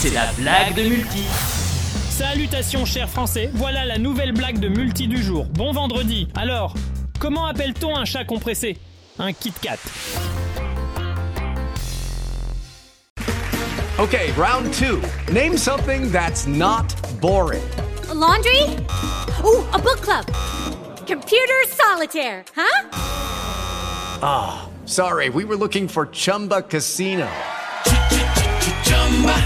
c'est la blague de Multi. Salutations chers Français, voilà la nouvelle blague de Multi du jour. Bon vendredi. Alors, comment appelle-t-on un chat compressé? Un Kit Kat. Okay, round two. Name something that's not boring. A laundry? Ooh, a book club. Computer solitaire, huh? Sorry, we were looking for Chumba Casino.